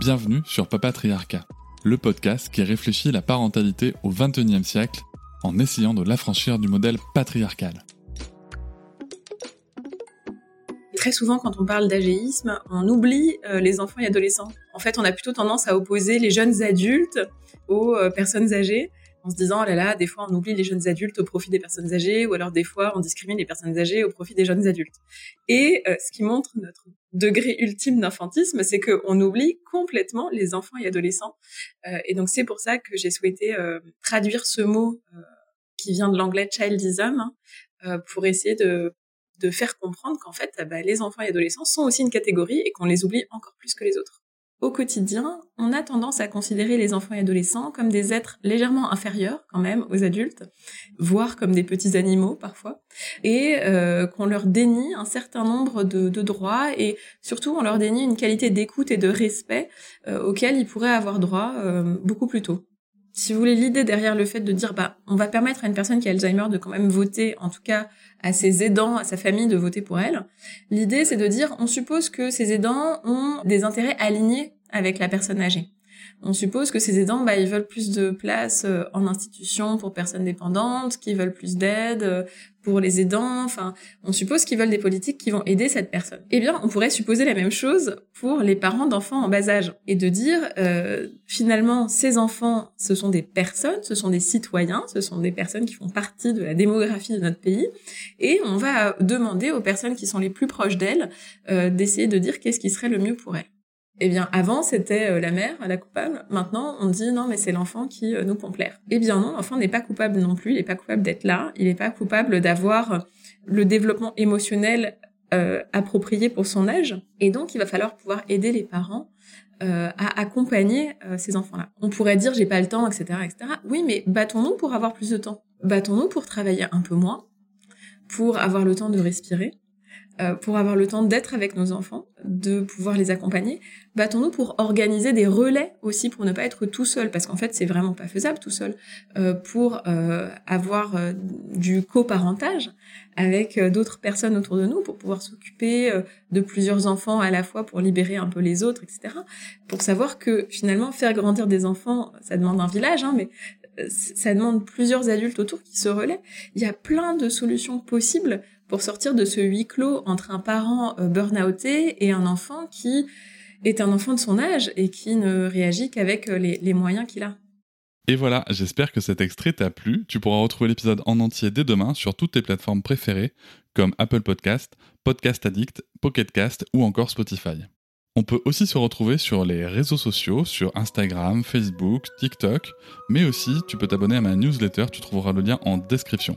Bienvenue sur Papatriarcat, le podcast qui réfléchit la parentalité au XXIe siècle en essayant de l'affranchir du modèle patriarcal. Très souvent, quand on parle d'agéisme, on oublie euh, les enfants et adolescents. En fait, on a plutôt tendance à opposer les jeunes adultes aux euh, personnes âgées en se disant, oh là là, des fois on oublie les jeunes adultes au profit des personnes âgées, ou alors des fois on discrimine les personnes âgées au profit des jeunes adultes. Et euh, ce qui montre notre degré ultime d'infantisme, c'est qu'on oublie complètement les enfants et adolescents. Euh, et donc c'est pour ça que j'ai souhaité euh, traduire ce mot qui vient de l'anglais childism hein, pour essayer de, de faire comprendre qu'en fait, bah, les enfants et adolescents sont aussi une catégorie et qu'on les oublie encore plus que les autres au quotidien, on a tendance à considérer les enfants et adolescents comme des êtres légèrement inférieurs quand même aux adultes, voire comme des petits animaux parfois, et euh, qu'on leur dénie un certain nombre de, droits et surtout on leur dénie une qualité d'écoute et de respect euh, auquel ils pourraient avoir droit euh, beaucoup plus tôt si vous voulez, l'idée derrière le fait de dire, bah, on va permettre à une personne qui a Alzheimer de quand même voter, en tout cas à ses aidants, à sa famille de voter pour elle. L'idée, c'est de dire, on suppose que ces aidants ont des intérêts alignés avec la personne âgée. On suppose que ces aidants, bah, ils veulent plus de place euh, en institution pour personnes dépendantes, qu'ils veulent plus d'aide euh, pour les aidants. Enfin, on suppose qu'ils veulent des politiques qui vont aider cette personne. Eh bien, on pourrait supposer la même chose pour les parents d'enfants en bas âge et de dire euh, finalement, ces enfants, ce sont des personnes, ce sont des citoyens, ce sont des personnes qui font partie de la démographie de notre pays, et on va demander aux personnes qui sont les plus proches d'elles d'essayer de dire qu'est-ce qui serait le mieux pour elles. Eh bien, avant, c'était euh, la mère, la coupable. Maintenant, on dit non, mais c'est l'enfant qui euh, nous pompe l'air. Eh bien non, l'enfant n'est pas coupable non plus. Il n'est pas coupable d'être là. Il n'est pas coupable d'avoir le développement émotionnel euh, approprié pour son âge. Et donc, il va falloir pouvoir aider les parents à accompagner ces enfants-là. On pourrait dire j'ai pas le temps, etc., etc. Oui, mais battons-nous pour avoir plus de temps. Battons-nous pour travailler un peu moins, pour avoir le temps de respirer, euh, pour avoir le temps d'être avec nos enfants, de pouvoir les accompagner, battons-nous pour organiser des relais aussi pour ne pas être tout seul, parce qu'en fait c'est vraiment pas faisable tout seul, euh, pour euh, avoir du coparentage avec d'autres personnes autour de nous, pour pouvoir s'occuper de plusieurs enfants à la fois, pour libérer un peu les autres, etc. Pour savoir que finalement faire grandir des enfants, ça demande un village, hein, mais ça demande plusieurs adultes autour qui se relaient. Il y a plein de solutions possibles pour sortir de ce huis clos entre un parent euh, burn-outé et un enfant qui est un enfant de son âge et qui ne réagit qu'avec euh, les, moyens qu'il a. Et voilà, j'espère que cet extrait t'a plu. Tu pourras retrouver l'épisode en entier dès demain sur toutes tes plateformes préférées comme Apple Podcast, Podcast Addict, Pocket Cast ou encore Spotify. On peut aussi se retrouver sur les réseaux sociaux, sur Instagram, Facebook, TikTok, mais aussi tu peux t'abonner à ma newsletter, tu trouveras le lien en description.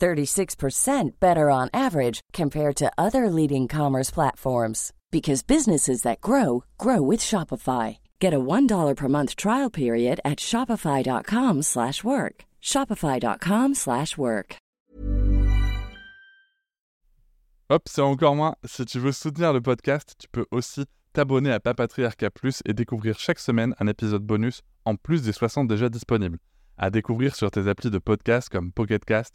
36% better on average compared to other leading commerce platforms because businesses that grow grow with Shopify. Get a $1 per month trial period at shopify.com/work. shopify.com/work. Hop, c'est encore moins. Si tu veux soutenir le podcast, tu peux aussi t'abonner à Papatriarca Plus et découvrir chaque semaine un épisode bonus en plus des 60 déjà disponibles. À découvrir sur tes applis de podcast comme Pocketcast,